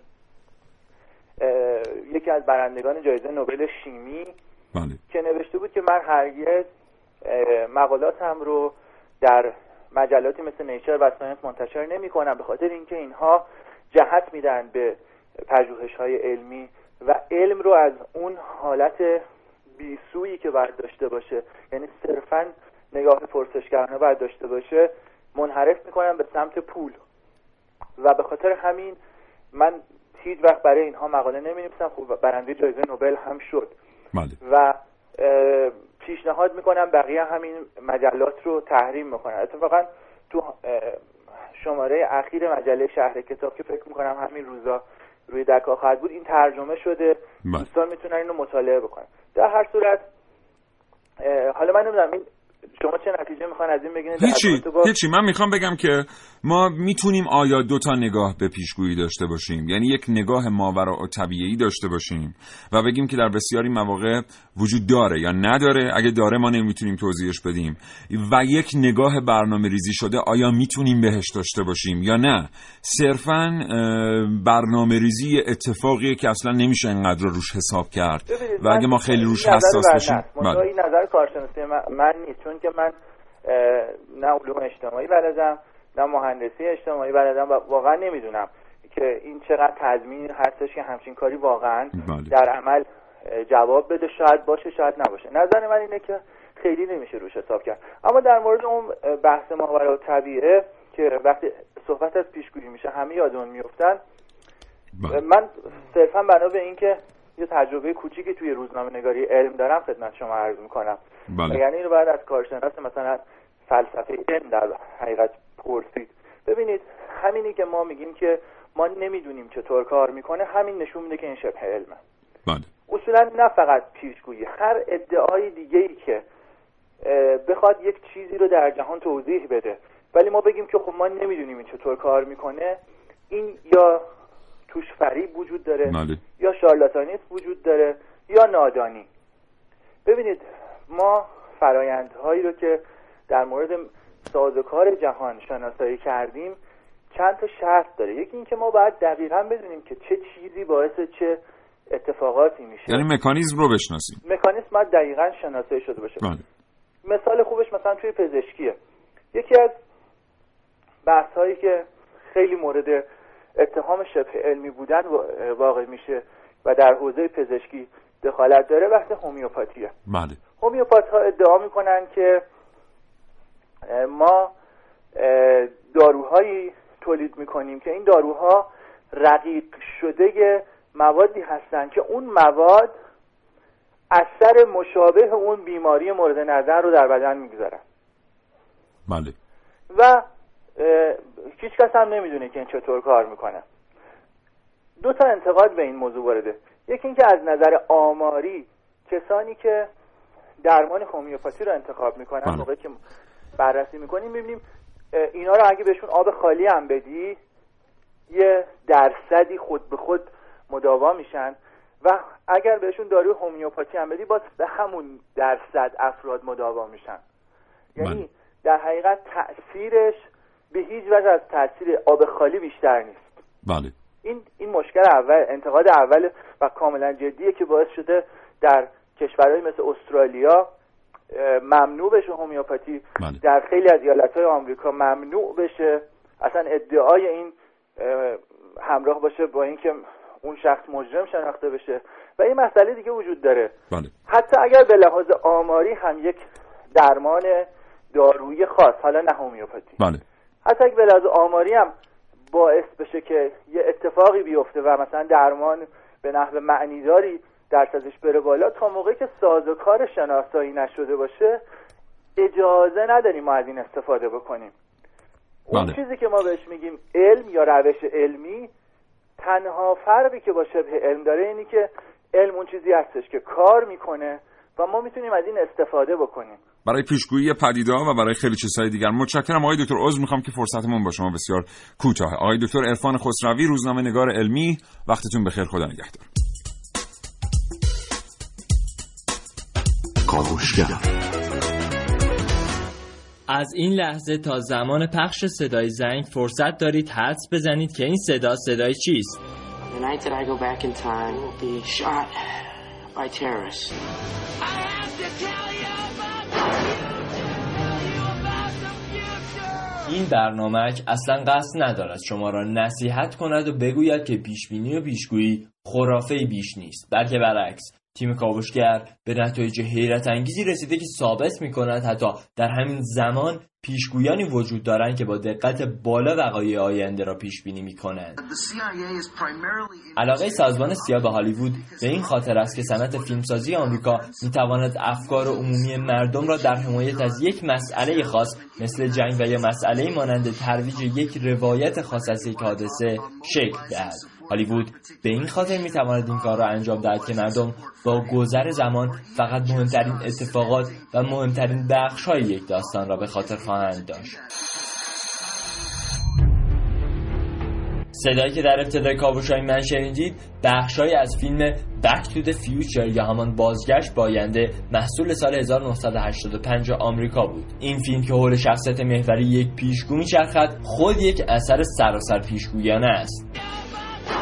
Speaker 22: یکی از برندگان جایزه نوبل شیمی
Speaker 1: بله.
Speaker 22: که نوشته بود که من هرگز مقالاتم رو در مجلاتی مثل نیچر و ساینس منتشر نمی کنم به خاطر اینکه اینها جهت میدن به پژوهش های علمی و علم رو از اون حالت بیسویی که باید داشته باشه یعنی صرفا نگاه پرسشگرانه باید داشته باشه منحرف می‌کنن به سمت پول. و به خاطر همین من هیچ وقت برای اینها مقاله نمی نویسم خب برنده جایزه نوبل هم شد.
Speaker 1: بله.
Speaker 22: و پیشنهاد می‌کنم بقیه همین مجلات رو تحریم می‌کنن اتفاقا تو شماره اخیر مجله شهر کتاب که فکر می‌کنم همین روزا روی دکا خواهد بود این ترجمه شده
Speaker 1: بله.
Speaker 22: دوستان می‌تونن اینو مطالعه بکنن در هر صورت حالا من نمی‌دونم این شما چه نتیجه می‌خوان از این بگیرید؟ در
Speaker 1: هیچی
Speaker 22: با-
Speaker 1: هیچی من می‌خوام بگم که ما می‌تونیم آیا دو تا نگاه به پیشگویی داشته باشیم. یعنی یک نگاه ماورا و طبیعی داشته باشیم و بگیم که در بسیاری مواقع وجود داره یا نداره. اگه داره ما نمی‌تونیم توضیحش بدیم. و یک نگاه برنامه ریزی شده آیا می‌تونیم بهش داشته باشیم یا نه؟ صرفا برنامه ریزی اتفاقیه که اصلا نمیشه اینقدر رو روش حساب کرد. و اگه ما خیلی روش حساس.
Speaker 22: منتها
Speaker 1: بله.
Speaker 22: نظر کارشناسی من, من نیست. چون که من نه علوم اجتماعی بلدم نه مهندسی اجتماعی بلدم و واقعا نمی‌دونم که این چقدر تضمین هستش که همچین کاری واقعا
Speaker 1: بله.
Speaker 22: در عمل جواب بده شاید باشه شاید نباشه. نظر من اینه که خیلی نمیشه روش حساب کرد. اما در مورد اون بحث ماورا و طبیعه که وقتی صحبت از پیشگویی میشه همه یادمون میفتن من صرفا بنا به اینکه یه تجربه کوچیکی توی روزنامه نگاری علم دارم خدمت شما عرض می‌کنم
Speaker 1: بله.
Speaker 22: یعنی اینو باید از کارشناس مثلا فلسفه علم در حقیقت پرسید ببینید همینی که ما میگیم که ما نمی‌دونیم چطور کار می‌کنه همین نشون میده که این شبه علمه
Speaker 1: بله.
Speaker 22: اصولا نه فقط پیشگویی هر ادعای دیگه ای که بخواد یک چیزی رو در جهان توضیح بده ولی ما بگیم که خب ما نمی‌دونیم این چطور کار می‌کنه این یا توش فریب وجود داره
Speaker 1: بله.
Speaker 22: یا شارلاتانیسم وجود داره یا نادانی. ببینید ما فرایندهایی رو که در مورد سازوکار جهان شناسایی کردیم چند تا شرط داره. یکی اینکه ما باید دقیقا بدونیم که چه چیزی باعث چه اتفاقاتی میشه.
Speaker 1: یعنی مکانیزم رو بشناسیم.
Speaker 22: مکانیسم باید دقیقا شناسایی شده باشه.
Speaker 1: بله.
Speaker 22: مثال خوبش مثلا توی پزشکیه. یکی از بحث هایی که خیلی مورد اتهام شبه علمی بودن وا- واقع میشه و در حوزه پزشکی دخالت داره. بحث هومیوپاتیه.
Speaker 1: بله.
Speaker 22: هومیوپات ها ادعا می‌کنن که ما داروهایی تولید می‌کنیم که این داروها رقیق شده موادی هستند که اون مواد اثر مشابه اون بیماری مورد نظر رو در بدن می‌گذارن.
Speaker 1: بله.
Speaker 22: و هیچ کس هم نمی‌دونه که این چطور کار می‌کنه. دو تا انتقاد به این موضوع وارده. یکی اینکه از نظر آماری کسانی که درمان هومیوپاتی رو انتخاب می‌کنن
Speaker 1: بله.
Speaker 22: موقعی که بررسی می‌کنیم می‌بینیم اینا رو اگه بهشون آب خالی هم بدی یه درصدی خود به خود مداوا میشن و اگر بهشون داروی هومیوپاتی هم بدی باز به همون درصد افراد مداوا میشن. یعنی در حقیقت تاثیرش به هیچ وجه از تاثیر آب خالی بیشتر نیست.
Speaker 1: بله.
Speaker 22: این این مشکل اول انتقاد اول و کاملا جدیه که باعث شده در کشورهای مثل استرالیا ممنوع بشه هومیوپاتی
Speaker 1: بله.
Speaker 22: در خیلی از ایالتهای آمریکا ممنوع بشه. اصلا ادعای این اه، همراه باشه با اینکه اون شخص مجرم شناخته بشه. و این مسئله دیگه وجود داره.
Speaker 1: بله.
Speaker 22: حتی اگر به لحاظ آماری هم یک درمان دارویی خاص حالا نه هومیوپاتی.
Speaker 1: بله.
Speaker 22: حتی اگه به لحاظ آماری هم باعث بشه که یه اتفاقی بیفته و مثلا درمان به نحو معنیداری درصدش بره بالا تا موقعی که سازوکار شناسایی نشده باشه اجازه نداریم ما از این استفاده بکنیم اون
Speaker 1: بله.
Speaker 22: چیزی که ما بهش میگیم علم یا روش علمی تنها فرقی که با شبه علم داره اینی که علم اون چیزی هستش که کار می‌کنه و ما می‌تونیم از این استفاده بکنیم.
Speaker 1: برای پیشگویی پدیده و برای خیلی چیزهای دیگر. متشکرم آقای دکتر عذر می‌خوام که فرصتمون با شما بسیار کوتاه. آقای دکتر عرفان خسروی روزنامه نگار علمی. وقتتون بخیر. خدا نگهدار.
Speaker 23: از این لحظه تا زمان پخش صدای زنگ فرصت دارید حدس بزنید که این صدا صدای چیست؟
Speaker 6: The night that I in time will be shot by terrorists.
Speaker 23: این برنامه اصلا قصد ندارد شما را نصیحت کند و بگوید که پیشبینی و پیشگویی خرافه بیش نیست بلکه برعکس تیم کاوشگر به نتایج حیرت انگیزی رسیده که ثابت می کند حتی در همین زمان پیشگویانی وجود دارند که با دقت بالا وقایع آینده را پیش بینی می کنند. علاقه سازمان سیا به هالیوود به این خاطر است که صنعت فیلمسازی آمریکا می تواند افکار عمومی مردم را در حمایت از یک مسئله خاص مثل جنگ و یا مسئله مانند ترویج یک روایت خاص از یک حادثه شکل دهد. هالیوود به این خاطر می تواند این کار را انجام دهد که مردم با گذر زمان فقط مهمترین اتفاقات و مهمترین بخش های یک داستان را به خاطر خواهند داشت. صدایی که در ابتدای کاوشهای من شنیدید بخشهایی از فیلم Back to the Future یا همان بازگشت با آینده محصول سال 1985 آمریکا بود این فیلم که حول شخصیت محوری یک پیشگو میچرخد خود یک اثر سراسر پیشگویانه است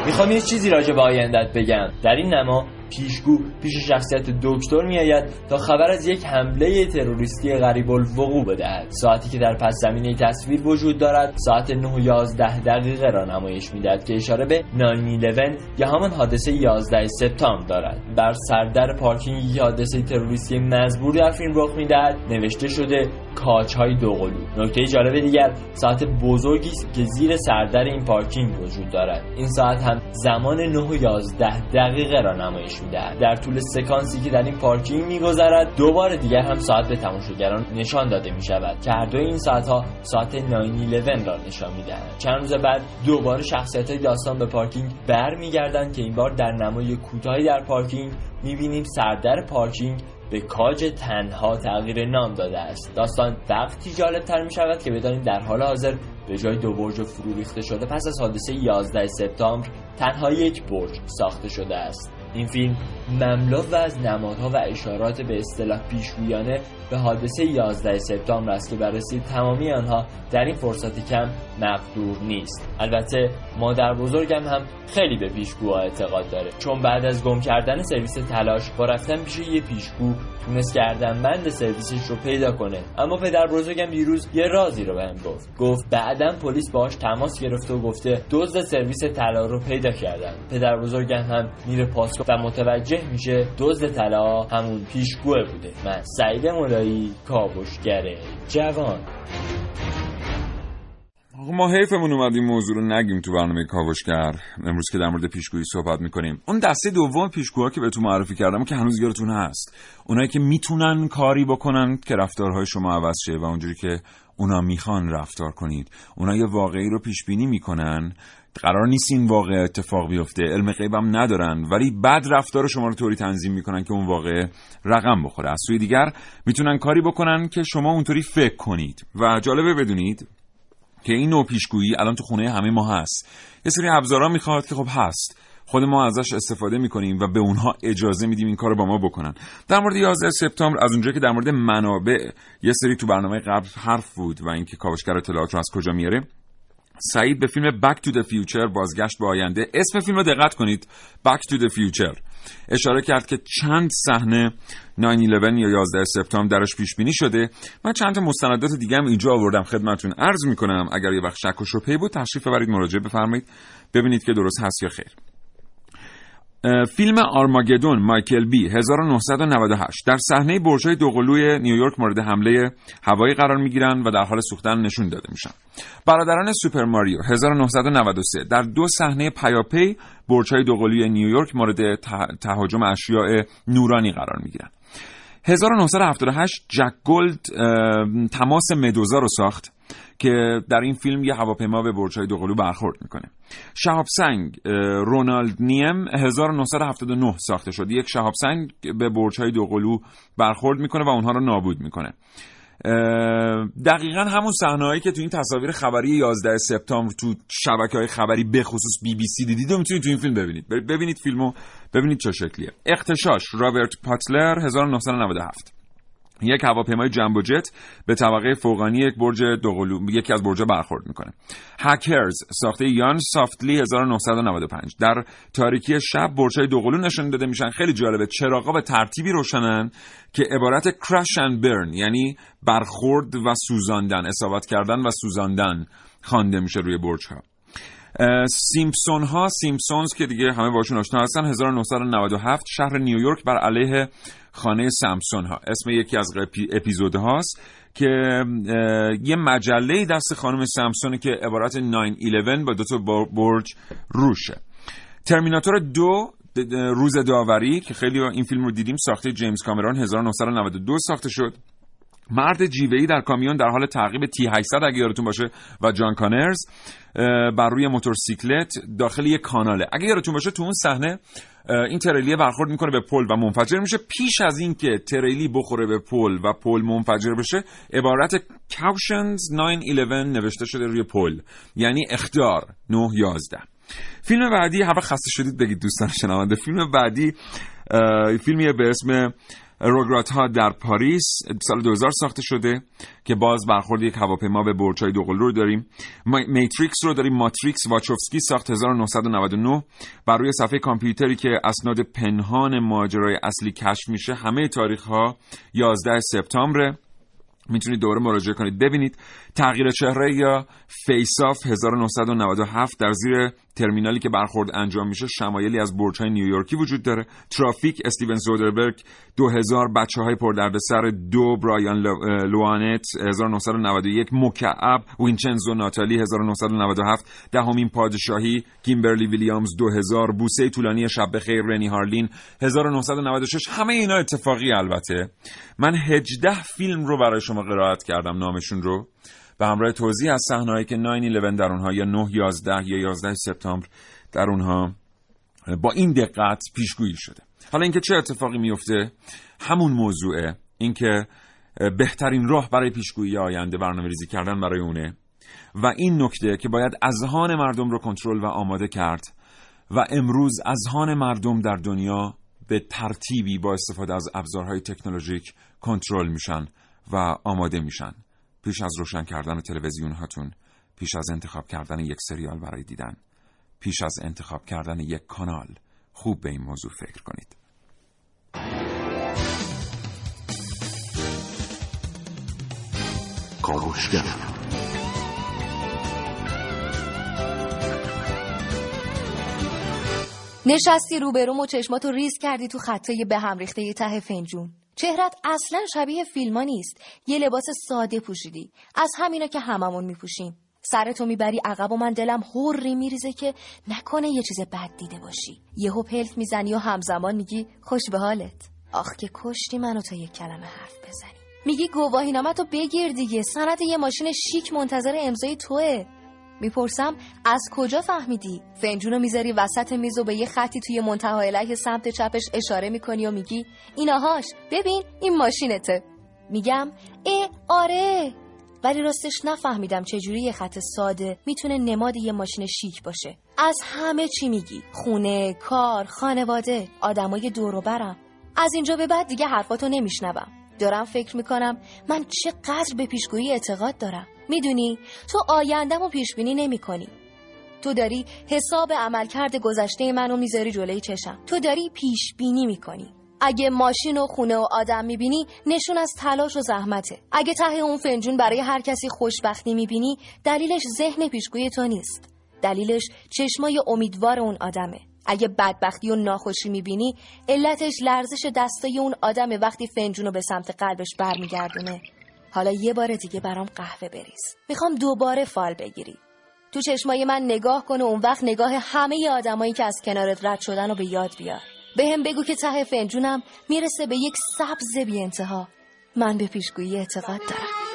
Speaker 23: می‌خوام یه چیزی راجع به آیندت بگم. در این نما پیشگو پیش شخصیت دکتر میآید تا خبر از یک حمله تروریستی غریب الوقوع بدهد. ساعتی که در پس زمینه تصویر وجود دارد ساعت 9 و 11 دقیقه را نمایش می‌دهد که اشاره به 911 یا همان حادثه 11 سپتامبر دارد. بر سردر پارکینگ حادثه تروریستی مزبور در فیلم رخ می‌دهد. نوشته شده کاج های دوقلو نکته جالب دیگر ساعت بزرگی است که زیر سردر این پارکینگ وجود دارد. این ساعت هم زمان 9 و 11 دقیقه را نمایش می‌دهد در طول سکانسی که در این پارکینگ میگذرد دوباره دیگر هم ساعت به تماشاگران نشان داده می شود که هر دو این ساعت ها ساعت 911 را نشان می‌دهند. چند روز بعد دوباره شخصیت های داستان به پارکینگ برمیگردند که این بار در نمای کوتاهی در پارکینگ می‌بینیم سردر پارکینگ به کاج تنها تغییر نام داده است. داستان وقتی جالب تر می شود که بدانیم در حال حاضر به جای دو برج فرو ریخته شده پس از حادثه 11 سپتامبر تنها یک برج ساخته شده است. این فیلم مملو از نمادها و اشارات به اصطلاح پیشگویانه به حادثه 11 سپتامبر است که بررسی تمامی آنها در این فرصت کم مقدور نیست. البته مادر بزرگم هم خیلی به پیشگوها اعتقاد داره. چون بعد از گم کردن سرویس تلاش با رفتن پیش یه پیشگو تونست کردن بند سرویسش رو پیدا کنه. اما پدر بزرگم دیروز یه رازی رو بهم گفت. گفت بعدا پلیس باهاش تماس گرفته و گفته دزد سرویس طلا رو پیدا کردن. پدر بزرگم هم میره پاسکو و متوجه میشه دزد طلا همون پیشگوه بوده. من سعید مولایی کاوشگره جوان.
Speaker 1: آقا ما حیفمون اومد این موضوع رو نگیم تو برنامه کاوشگر. امروز که در مورد پیشگویی صحبت می‌کنیم. اون دسته دوم پیشگوها که بهتون معرفی کردم که هنوز یادتون هست. اونایی که می‌تونن کاری بکنن که رفتارهای شما عوض شه و اونجوری که اونا می‌خوان رفتار کنید. اونایی واقعی رو پیش بینی می‌کنن قرار نیست این واقع اتفاق بیفته. علم غیبم ندارن. ولی بعد رفتار شما رو طوری تنظیم می‌کنن که اون واقع رقم بخوره. از سوی دیگر می‌تونن کاری بکنن که شما اونطوری فکر کنید. و جالبه بدونید که این نوع پیشگویی الان تو خونه همه ما هست. یه سری ابزارا می‌خواد که خب هست. خود ما ازش استفاده می‌کنیم و به اونها اجازه میدیم این کار رو با ما بکنن. در مورد 11 سپتامبر از اونجایی که در مورد منابع یه سری تو برنامه قبل حرف بود و اینکه کاوشگر اطلاعات رو از کجا میاره. سعید به فیلم Back to the Future بازگشت به آینده. اسم فیلم رو دقت کنید. Back to the Future. اشاره کرد که چند صحنه 9/11 یا 11 سپتامبر درش پیش بینی شده من چند تا مستندات دیگه هم اینجا آوردم. خدمتتون عرض می‌کنم اگر یه وقت شک و شبهه بود تشریف ببرید مراجعه بفرمایید. ببینید که درست هست یا خیر. فیلم آرماگدون مایکل بی 1998 در صحنه برج‌های دوقلوی نیویورک مورد حمله هوایی قرار می‌گیرن و در حال سوختن نشون داده میشن. برادران سوپر ماریو 1993 در دو صحنه پیاپی برج‌های دوقلوی نیویورک مورد تهاجم اشیاء نورانی قرار می‌گیرن. 1978 جک گلد تماس مدوزا رو ساخت که در این فیلم یه هواپیما به برج‌های دوقلو برخورد می‌کنه. شهاب سنگ رونالد نیم 1979 ساخته شد. یک شهاب سنگ به برج‌های دوقلو برخورد می‌کنه و اونها رو نابود می‌کنه. دقیقا همون صحنه‌هایی که تو این تصاویر خبری 11 سپتامبر تو شبکه های خبری به خصوص بی بی سی دیدید و می‌تونید تو این فیلم ببینید. ببینید فیلمو ببینید چه شکلیه. اختشاش رابرت پاتلر 1997 یک هواپیمای جمبو جت به طبقه فوقانی یک برج دوقلو یکی از برج‌ها برخورد می‌کنه. هکرز ساخته یان سافتلی 1995 در تاریکی شب برج‌های دوقلو نشان داده میشن. خیلی جالبه چراغا به ترتیبی روشنن که عبارت crash and burn یعنی برخورد و سوزاندن اصابت کردن و سوزاندن خوانده میشه روی برج‌ها. سیمپسون ها سیمپسونز که دیگه همه باشون آشنا هستن 1997 شهر نیویورک بر علیه خانه سامسون ها. اسم یکی از اپیزود هاست که یه مجله دست خانم سامسون که عبارت 911 با دو تا برج روشه. ترمیناتور دو روز داوری که خیلی این فیلم رو دیدیم ساخته جیمز کامرون 1992 ساخته شد. مرد جیوهی در کامیون در حال تعقیب تی 800 اگه یادتون باشه و جان کانرز بر روی موتورسیکلت داخل یک کاناله. اگه یادتون باشه تو اون صحنه این تریلی برخورد می‌کنه به پل و منفجر میشه. پیش از اینکه تریلی بخوره به پل و پل منفجر بشه عبارت caution 911 نوشته شده روی پل یعنی اخطار 911 فیلم بعدی هوا خسته شدید بگید دوستان شنونده. فیلم بعدی فیلمیه به اسم روگرات ها در پاریس سال 2000 ساخته شده که باز برخورد یک هواپیما به برج‌های دوقلو رو داریم. Matrix رو داریم ماتریکس واچوفسکی ساخت 1999 بر روی صفحه کامپیوتری که اسناد پنهان ماجرای اصلی کشف میشه همه تاریخ ها 11 سپتامبر می‌تونید دوباره مراجعه کنید. ببینید تغییر چهره یا Face Off 1997 در زیر ترمینالی که برخورد انجام میشه شمایلی از برج های نیویورکی وجود داره. ترافیک استیون سودربرگ 2000 بچه های پردردسر دو برایان لوانت 1991 مکعب وینچنزو ناتالی 1997 دهمین پادشاهی کیمبرلی ویلیامز 2000 بوسه طولانی شب بخیر رنی هارلین 1996 همه اینا اتفاقی البته. من 18 فیلم رو برای شما قرائت کردم نامشون رو. به همراه توضیح از صحنه‌ای که 9/11 در اونها یا 9 11 یا 11 سپتامبر در اونها با این دقت پیشگویی شده. حالا اینکه چه اتفاقی میفته؟ همون موضوعه. اینکه بهترین راه برای پیشگویی آینده برنامه ریزی کردن برای اونه. و این نکته که باید اذهان مردم رو کنترل و آماده کرد و امروز اذهان مردم در دنیا به ترتیبی با استفاده از ابزارهای تکنولوژیک کنترل میشن و آماده میشن. پیش از روشن کردن تلویزیون هاتون پیش از انتخاب کردن یک سریال برای دیدن پیش از انتخاب کردن یک کانال خوب به این موضوع فکر کنید.
Speaker 14: کاوشگر.
Speaker 24: نشستی روبروم و چشماتو ریز کردی تو خطای به هم ریخته ته فنجون. چهرت اصلا شبیه فیلما نیست. یه لباس ساده پوشیدی. از همینا که هممون میپوشیم. سرتو می‌بری عقب و من دلم هوری میریزه که نکنه یه چیز بد دیده باشی. یهو پلت می‌زنی و همزمان میگی خوش به حالت. آخ که کشتی منو تا یک کلمه حرف بزنی. میگی گواهی تو بگیر دیگه. سند یه ماشین شیک منتظر امضای توه. می‌پرسم از کجا فهمیدی؟ فنجونو می‌ذاری وسط میز و به یه خطی توی منتهای علیه سمت چپش اشاره می‌کنی و میگی ایناهاش ببین این ماشینته. میگم اه آره. ولی راستش نفهمیدم چجوری یه خط ساده می‌تونه نماد یه ماشین شیک باشه. از همه چی میگی خونه کار خانواده آدمای دور برم. از اینجا به بعد دیگه حرفاتو نمیشنوم. دارم فکر می‌کنم من چقدر به پیشگویی اعتقاد دارم. می‌دونی تو آیندم و پیش بینی نمی کنی. تو داری حساب عملکرد گذشته منو می‌ذاری جلوی چشم. تو داری پیش بینی می‌کنی. اگه ماشین و خونه و آدم می‌بینی نشون از تلاش و زحمته. اگه ته اون فنجون برای هر کسی خوشبختی می‌بینی دلیلش ذهن پیشگوی تو نیست. دلیلش چشمای امیدوار اون آدمه. اگه بدبختی و ناخوشی می‌بینی علتش لرزش دستای اون آدم وقتی فنجون رو به سمت قلبش برمیگردونه. حالا یه بار دیگه برام قهوه بریز. می‌خوام دوباره فال بگیری. تو چشمای من نگاه کن و اون وقت نگاه همه آدمایی که از کنارت رد شدن رو به یاد بیار. به هم بگو که ته فنجونم می‌رسه به یک سبز بی انتها من به پیشگویی اعتقاد دارم.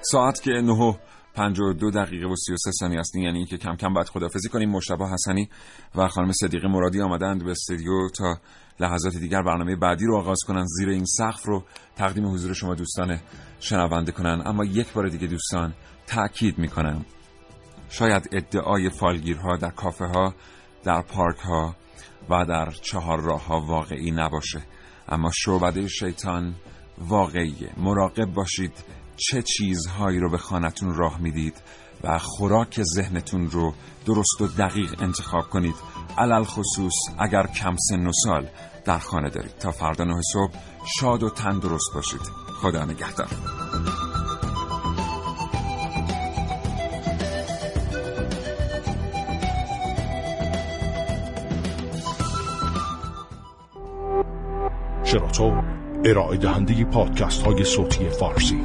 Speaker 1: ساعت که 9 و 52 دقیقه و 33 ثانیه است. یعنی که کم کم باید خدافزی کنیم. مشتبه حسنی و خانم صدیقه مرادی آمدند به استودیو تا لحظات دیگر برنامه بعدی رو آغاز کنن زیر این سقف رو تقدیم حضور شما دوستان شنونده کنن اما یک بار دیگه دوستان تأکید می‌کنم. شاید ادعای فالگیرها در کافه ها در پارک ها و در چهار راه ها واقعی نباشه. اما شعبده شیطان واقعیه. مراقب باشید. چه چیزهایی رو به خانتون راه می‌دید و خوراک ذهنتون رو درست و دقیق انتخاب کنید. علل خصوص اگر کم سن و سال در خانه دارید. تا فردا نه صبح شاد و تندرست باشید. خدا نگهدار.
Speaker 14: شراطو ارائه دهنده پادکست های صوتی فارسی.